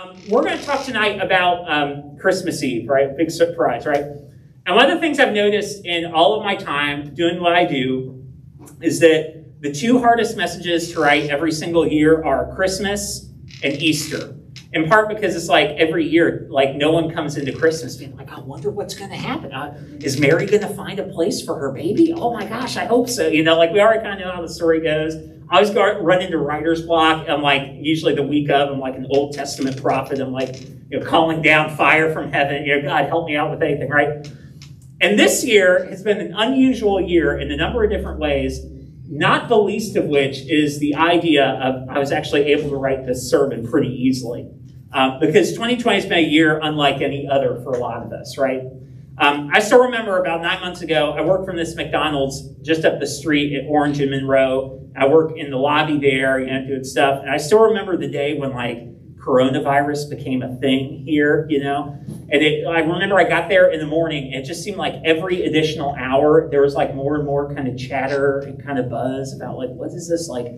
Um, we're going to talk tonight about um, Christmas Eve, right? Big surprise, right? And one of the things I've noticed in all of my time doing what I do is that the two hardest messages to write every single year are Christmas and Easter. In part because it's like every year, like no one comes into Christmas being like, I wonder what's going to happen. Uh, is Mary going to find a place for her baby? Oh my gosh, I hope so. You know, like we already kind of know how the story goes. I always go run into writer's block. I'm like, usually the week of, I'm like an Old Testament prophet. I'm like, you know, calling down fire from heaven. You know, God, help me out with anything, right? And this year has been an unusual year in a number of different ways, not the least of which is the idea of I was actually able to write this sermon pretty easily. Um, because 2020 has been a year unlike any other for a lot of us, right? Um, I still remember about nine months ago, I worked from this McDonald's just up the street at Orange and Monroe. I work in the lobby there, you know, doing stuff. And I still remember the day when like coronavirus became a thing here, you know. And it, I remember I got there in the morning, and it just seemed like every additional hour there was like more and more kind of chatter and kind of buzz about like what is this like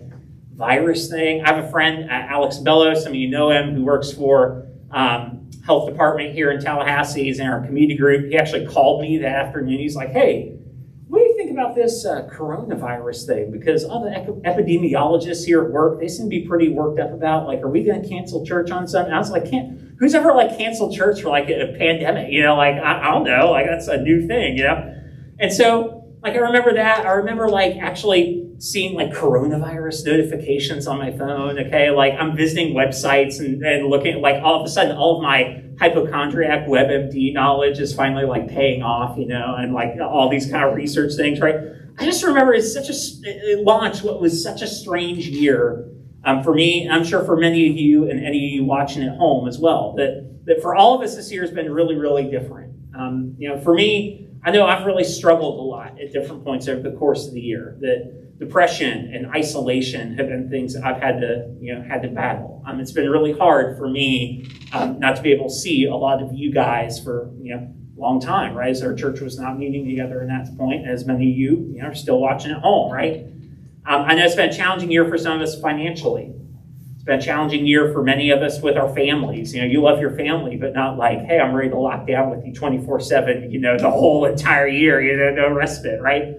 virus thing. I have a friend, Alex Bello, some of you know him, who works for um, health department here in Tallahassee. He's in our community group. He actually called me that afternoon. He's like, hey, what do you think about this uh, coronavirus thing? Because all the epidemiologists here at work, they seem to be pretty worked up about, like, are we going to cancel church on Sunday? I was like, can't, who's ever, like, canceled church for, like, a pandemic? You know, like, I, I don't know. Like, that's a new thing, you know? And so, like, I remember that. I remember, like, actually seeing like coronavirus notifications on my phone. Okay, like I'm visiting websites and, and looking like all of a sudden all of my hypochondriac WebMD knowledge is finally like paying off, you know, and like all these kind of research things, right? I just remember it's such a it launched what was such a strange year um, for me. I'm sure for many of you and any of you watching at home as well. That that for all of us this year has been really really different. Um, you know, for me, I know I've really struggled a lot at different points over the course of the year. That depression and isolation have been things I've had to, you know, had to battle. Um, it's been really hard for me um, not to be able to see a lot of you guys for, you know, a long time, right? As our church was not meeting together in that point, as many of you, you know, are still watching at home, right? Um, I know it's been a challenging year for some of us financially. It's been a challenging year for many of us with our families. You know, you love your family, but not like, hey, I'm ready to lock down with you 24 7, you know, the whole entire year, you know, no respite, right?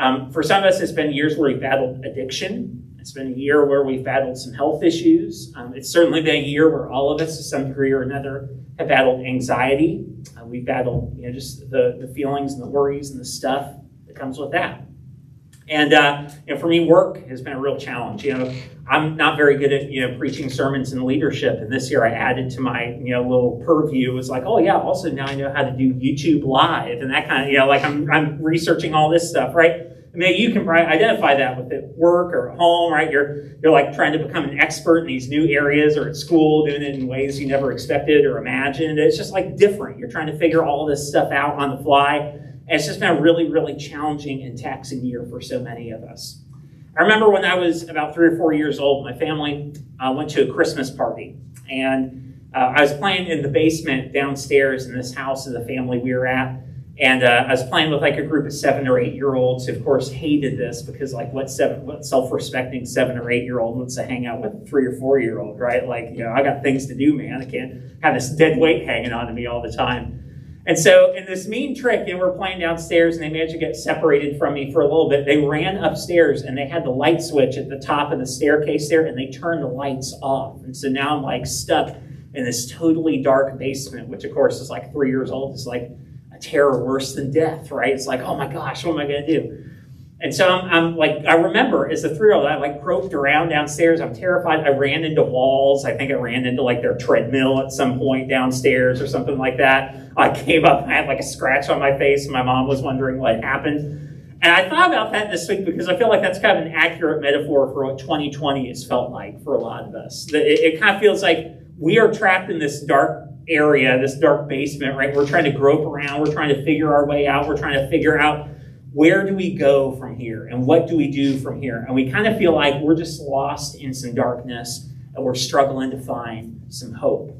Um, for some of us, it's been years where we've battled addiction. It's been a year where we've battled some health issues. Um, it's certainly been a year where all of us, to some degree or another, have battled anxiety. Uh, we've battled, you know, just the, the feelings and the worries and the stuff that comes with that. And uh, you know, for me, work has been a real challenge. You know, I'm not very good at you know preaching sermons and leadership. And this year, I added to my you know little purview. Was like, oh yeah, also now I know how to do YouTube live and that kind of you know like I'm I'm researching all this stuff, right? maybe you can identify that with at work or at home, right? You're you're like trying to become an expert in these new areas, or at school, doing it in ways you never expected or imagined. It's just like different. You're trying to figure all this stuff out on the fly. It's just been a really, really challenging and taxing year for so many of us. I remember when I was about three or four years old, my family uh, went to a Christmas party, and uh, I was playing in the basement downstairs in this house of the family we were at. And uh, I was playing with like a group of seven or eight year olds who, of course, hated this because, like, what seven, what self respecting seven or eight year old wants to hang out with three or four year old, right? Like, you know, I got things to do, man. I can't have this dead weight hanging on to me all the time. And so, in this mean trick, they were playing downstairs and they managed to get separated from me for a little bit. They ran upstairs and they had the light switch at the top of the staircase there and they turned the lights off. And so now I'm like stuck in this totally dark basement, which, of course, is like three years old. It's like, a terror worse than death, right? It's like, oh my gosh, what am I going to do? And so I'm, I'm, like, I remember as a three year old, I like groped around downstairs. I'm terrified. I ran into walls. I think I ran into like their treadmill at some point downstairs or something like that. I came up, I had like a scratch on my face. My mom was wondering what happened. And I thought about that this week because I feel like that's kind of an accurate metaphor for what 2020 has felt like for a lot of us. It, it kind of feels like we are trapped in this dark area, this dark basement, right? We're trying to grope around, we're trying to figure our way out, we're trying to figure out where do we go from here and what do we do from here? And we kind of feel like we're just lost in some darkness and we're struggling to find some hope.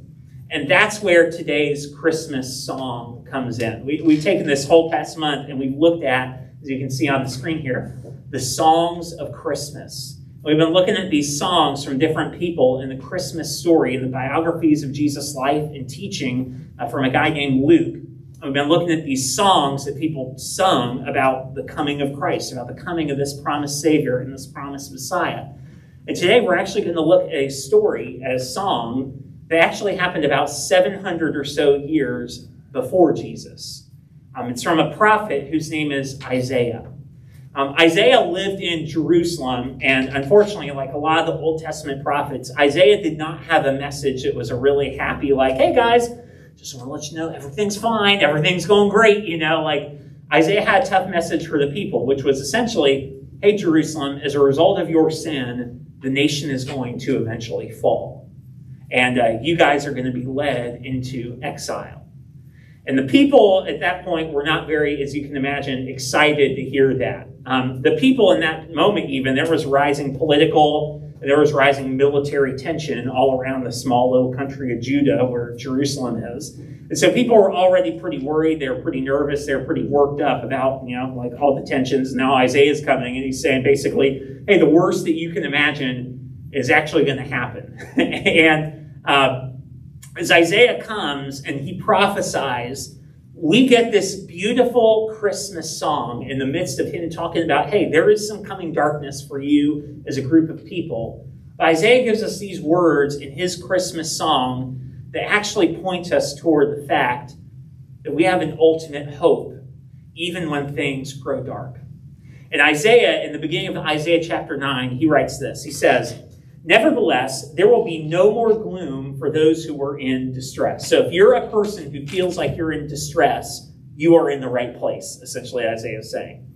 And that's where today's Christmas song comes in. We, we've taken this whole past month and we've looked at, as you can see on the screen here, the songs of Christmas. We've been looking at these songs from different people in the Christmas story, in the biographies of Jesus' life and teaching uh, from a guy named Luke. We've been looking at these songs that people sung about the coming of Christ, about the coming of this promised Savior and this promised Messiah. And today we're actually going to look at a story, a song that actually happened about 700 or so years before Jesus. Um, it's from a prophet whose name is Isaiah. Um, Isaiah lived in Jerusalem, and unfortunately, like a lot of the Old Testament prophets, Isaiah did not have a message that was a really happy, like, hey guys, just want to let you know everything's fine, everything's going great, you know, like Isaiah had a tough message for the people, which was essentially, hey, Jerusalem, as a result of your sin, the nation is going to eventually fall. And uh, you guys are going to be led into exile. And the people at that point were not very, as you can imagine, excited to hear that. Um, the people in that moment, even, there was rising political, there was rising military tension all around the small little country of Judah where Jerusalem is. And so people were already pretty worried. They were pretty nervous. They were pretty worked up about, you know, like all the tensions. Now Isaiah's coming and he's saying basically, hey, the worst that you can imagine is actually going to happen. and uh, as Isaiah comes and he prophesies, we get this beautiful Christmas song in the midst of him talking about, hey, there is some coming darkness for you as a group of people. But Isaiah gives us these words in his Christmas song that actually point us toward the fact that we have an ultimate hope, even when things grow dark. In Isaiah, in the beginning of Isaiah chapter 9, he writes this. He says, Nevertheless, there will be no more gloom for those who are in distress. So if you're a person who feels like you're in distress, you are in the right place, essentially, Isaiah is saying.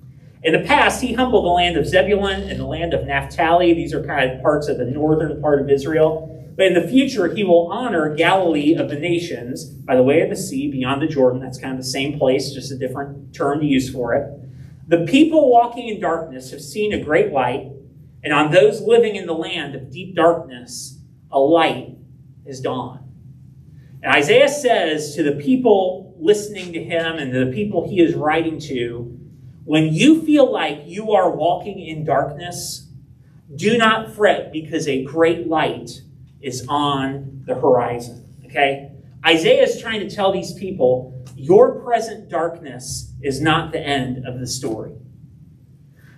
In the past, he humbled the land of Zebulun and the land of Naphtali. These are kind of parts of the northern part of Israel. But in the future, he will honor Galilee of the nations by the way of the sea beyond the Jordan. That's kind of the same place, just a different term to use for it. The people walking in darkness have seen a great light. And on those living in the land of deep darkness, a light is dawned. And Isaiah says to the people listening to him and to the people he is writing to, when you feel like you are walking in darkness, do not fret because a great light is on the horizon. Okay? Isaiah is trying to tell these people your present darkness is not the end of the story.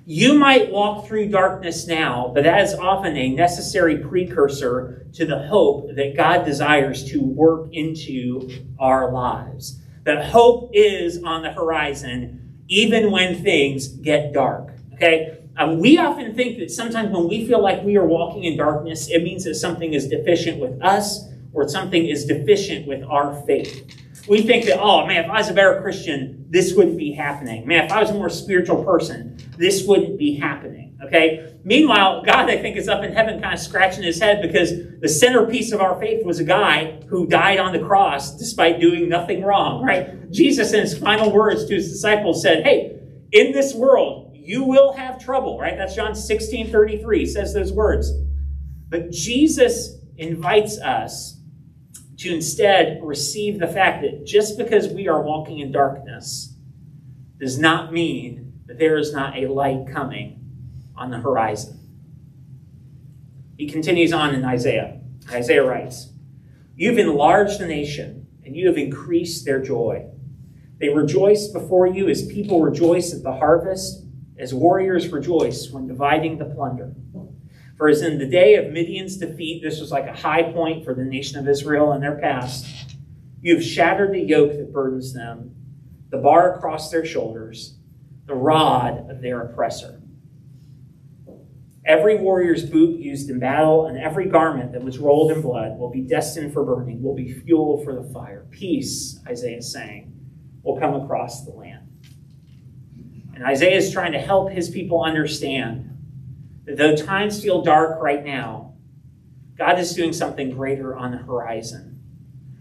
You might walk through darkness now, but that is often a necessary precursor to the hope that God desires to work into our lives. That hope is on the horizon, even when things get dark. Okay? Um, we often think that sometimes when we feel like we are walking in darkness, it means that something is deficient with us or something is deficient with our faith. We think that, oh man, if I was a better Christian, this wouldn't be happening. Man, if I was a more spiritual person, this wouldn't be happening. Okay? Meanwhile, God, I think, is up in heaven kind of scratching his head because the centerpiece of our faith was a guy who died on the cross despite doing nothing wrong, right? Jesus, in his final words to his disciples, said, Hey, in this world, you will have trouble, right? That's John 16 33 says those words. But Jesus invites us to instead receive the fact that just because we are walking in darkness does not mean that there is not a light coming on the horizon. He continues on in Isaiah. Isaiah writes, You've enlarged the nation, and you have increased their joy. They rejoice before you as people rejoice at the harvest, as warriors rejoice when dividing the plunder. For as in the day of Midian's defeat, this was like a high point for the nation of Israel in their past, you have shattered the yoke that burdens them, the bar across their shoulders, the rod of their oppressor. Every warrior's boot used in battle and every garment that was rolled in blood will be destined for burning, will be fuel for the fire. Peace, Isaiah is saying, will come across the land. And Isaiah is trying to help his people understand though times feel dark right now, God is doing something greater on the horizon,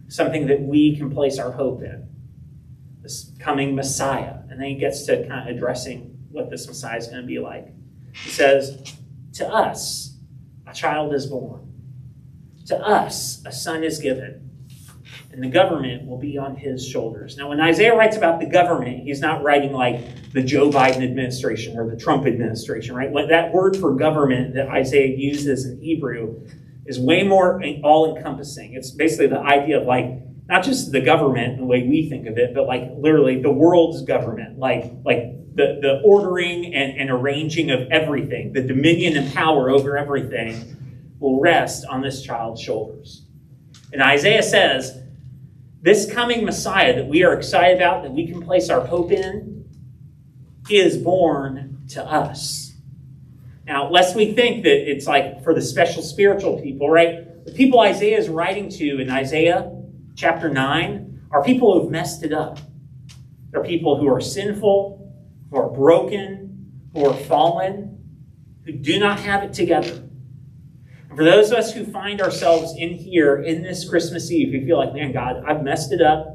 something that we can place our hope in. This coming Messiah. And then he gets to kind of addressing what this Messiah is going to be like. He says, To us, a child is born. To us, a son is given. And the government will be on his shoulders. Now, when Isaiah writes about the government, he's not writing like the Joe Biden administration or the Trump administration, right? that word for government that Isaiah uses in Hebrew is way more all encompassing. It's basically the idea of like not just the government the way we think of it, but like literally the world's government, like like the, the ordering and, and arranging of everything, the dominion and power over everything will rest on this child's shoulders. And Isaiah says, this coming Messiah that we are excited about, that we can place our hope in, is born to us. Now, lest we think that it's like for the special spiritual people, right? The people Isaiah is writing to in Isaiah chapter 9 are people who've messed it up. They're people who are sinful, who are broken, who are fallen, who do not have it together. For those of us who find ourselves in here in this Christmas Eve, who feel like, man, God, I've messed it up,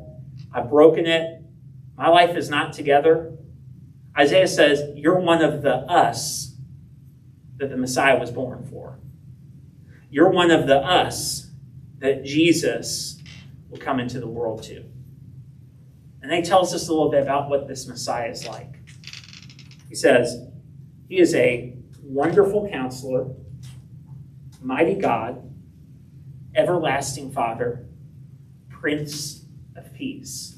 I've broken it, my life is not together, Isaiah says, You're one of the us that the Messiah was born for. You're one of the us that Jesus will come into the world to. And he tells us a little bit about what this Messiah is like. He says, He is a wonderful counselor, mighty God, everlasting Father, Prince of Peace.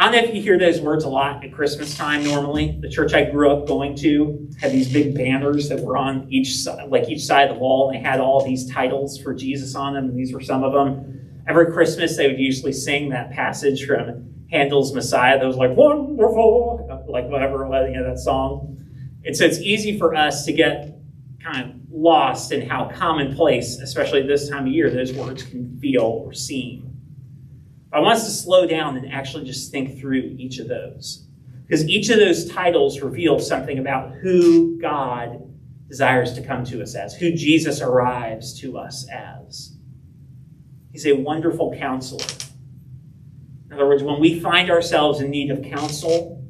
I don't know if you hear those words a lot at Christmas time normally. The church I grew up going to had these big banners that were on each side, like each side of the wall, and they had all these titles for Jesus on them, and these were some of them. Every Christmas, they would usually sing that passage from Handel's Messiah that was like, wonderful, like whatever, you know, that song. And so it's easy for us to get kind of lost in how commonplace, especially this time of year, those words can feel or seem. I want us to slow down and actually just think through each of those. Because each of those titles reveal something about who God desires to come to us as, who Jesus arrives to us as. He's a wonderful counselor. In other words, when we find ourselves in need of counsel,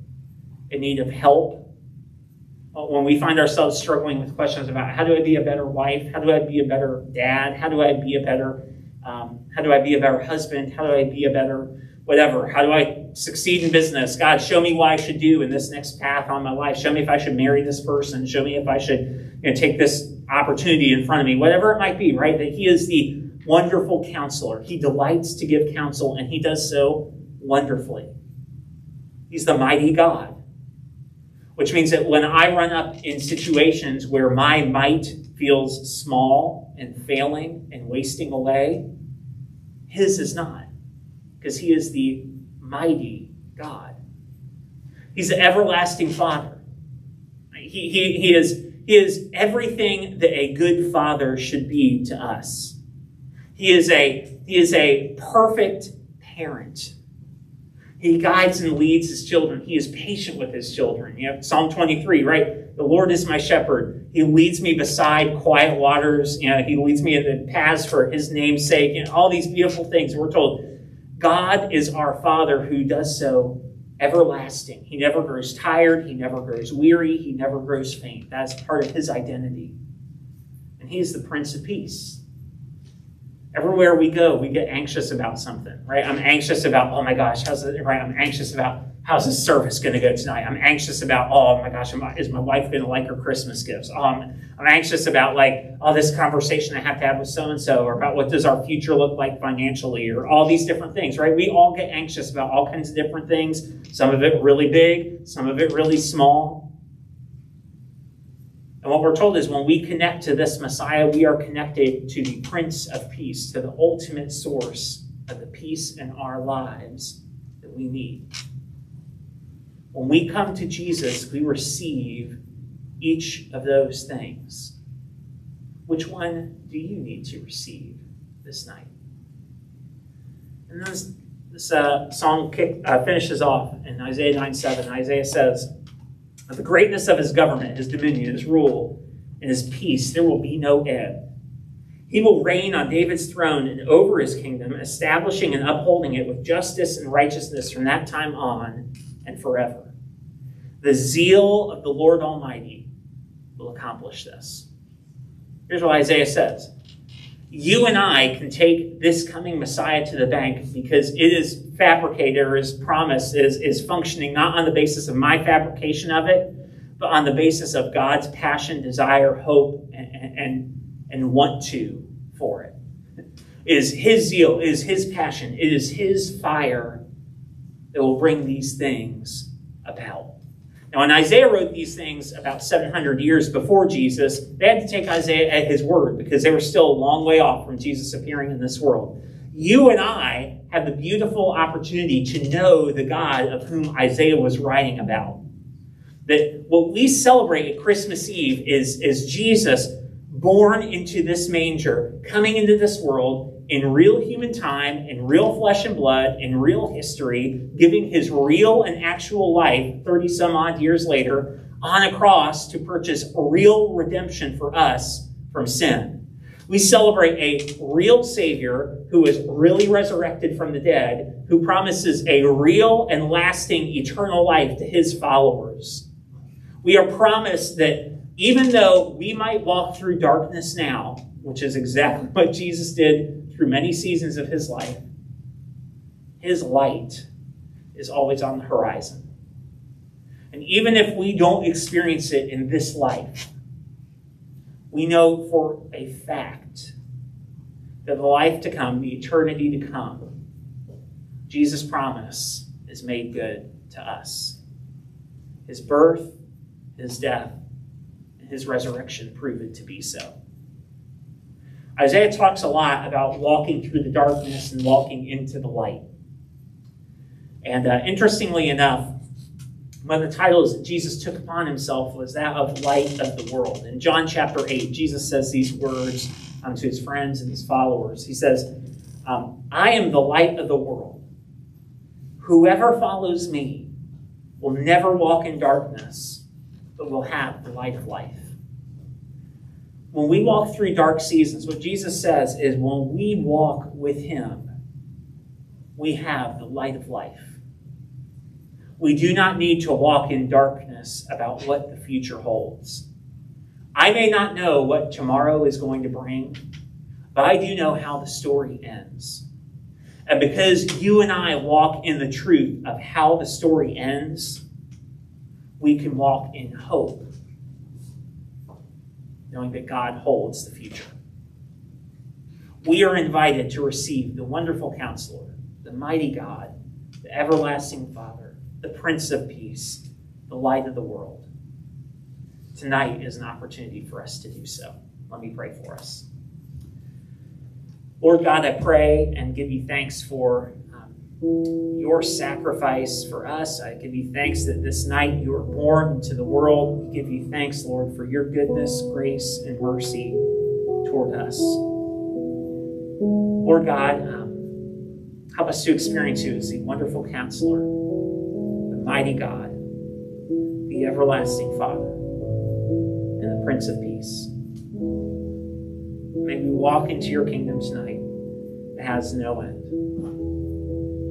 in need of help, when we find ourselves struggling with questions about how do I be a better wife, how do I be a better dad, how do I be a better um, how do I be a better husband? How do I be a better whatever? How do I succeed in business? God, show me what I should do in this next path on my life. Show me if I should marry this person. Show me if I should you know, take this opportunity in front of me, whatever it might be, right? That He is the wonderful counselor. He delights to give counsel, and He does so wonderfully. He's the mighty God. Which means that when I run up in situations where my might feels small and failing and wasting away, his is not, because he is the mighty God. He's the everlasting Father. He, he, he, is, he is everything that a good father should be to us. He is a, he is a perfect parent. He guides and leads his children. He is patient with his children. You know, Psalm 23, right? The Lord is my shepherd. He leads me beside quiet waters. You know, he leads me in the paths for his name's sake. And all these beautiful things. We're told God is our Father who does so everlasting. He never grows tired. He never grows weary. He never grows faint. That's part of his identity. And he is the Prince of Peace. Everywhere we go, we get anxious about something, right? I'm anxious about, oh my gosh, how's it, right? I'm anxious about how's the service going to go tonight? I'm anxious about, oh my gosh, is my wife going to like her Christmas gifts? Um, I'm anxious about like, oh, this conversation I have to have with so and so, or about what does our future look like financially, or all these different things, right? We all get anxious about all kinds of different things. Some of it really big, some of it really small. And what we're told is when we connect to this Messiah, we are connected to the Prince of Peace, to the ultimate source of the peace in our lives that we need. When we come to Jesus, we receive each of those things. Which one do you need to receive this night? And this, this uh, song kick, uh, finishes off in Isaiah 9 7. Isaiah says, of the greatness of his government, his dominion, his rule, and his peace, there will be no end. He will reign on David's throne and over his kingdom, establishing and upholding it with justice and righteousness from that time on and forever. The zeal of the Lord Almighty will accomplish this. Here's what Isaiah says you and I can take this coming Messiah to the bank because it is fabricated or is promised, is, is functioning not on the basis of my fabrication of it, but on the basis of God's passion, desire, hope, and, and, and want to for it. It is His zeal, it is His passion, it is His fire that will bring these things about. Now, when Isaiah wrote these things about 700 years before Jesus, they had to take Isaiah at his word because they were still a long way off from Jesus appearing in this world. You and I have the beautiful opportunity to know the God of whom Isaiah was writing about. That what we celebrate at Christmas Eve is, is Jesus born into this manger, coming into this world, in real human time, in real flesh and blood, in real history, giving his real and actual life 30 some odd years later on a cross to purchase real redemption for us from sin. We celebrate a real Savior who is really resurrected from the dead, who promises a real and lasting eternal life to his followers. We are promised that even though we might walk through darkness now, which is exactly what Jesus did through many seasons of his life, his light is always on the horizon. And even if we don't experience it in this life, we know for a fact that the life to come, the eternity to come, Jesus' promise is made good to us. His birth, his death, and his resurrection prove it to be so. Isaiah talks a lot about walking through the darkness and walking into the light. And uh, interestingly enough, one of the titles that Jesus took upon himself was that of light of the world. In John chapter 8, Jesus says these words um, to his friends and his followers. He says, um, I am the light of the world. Whoever follows me will never walk in darkness, but will have the light of life when we walk through dark seasons, what Jesus says is when we walk with Him, we have the light of life. We do not need to walk in darkness about what the future holds. I may not know what tomorrow is going to bring, but I do know how the story ends. And because you and I walk in the truth of how the story ends, we can walk in hope knowing that God holds the future. We are invited to receive the wonderful counselor, the mighty God, the everlasting Father, the Prince of Peace, the light of the world. Tonight is an opportunity for us to do so. Let me pray for us. Lord God, I pray and give you thanks for your sacrifice for us. I give you thanks that this night you were born into the world. We give you thanks, Lord, for your goodness, grace, and mercy toward us. Lord God, um, help us to experience you as the wonderful counselor, mighty God, the everlasting Father, and the Prince of Peace. May we walk into your kingdom tonight that has no end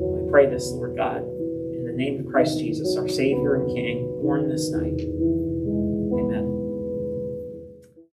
I pray this, Lord God, in the name of Christ Jesus, our Savior and King, born this night.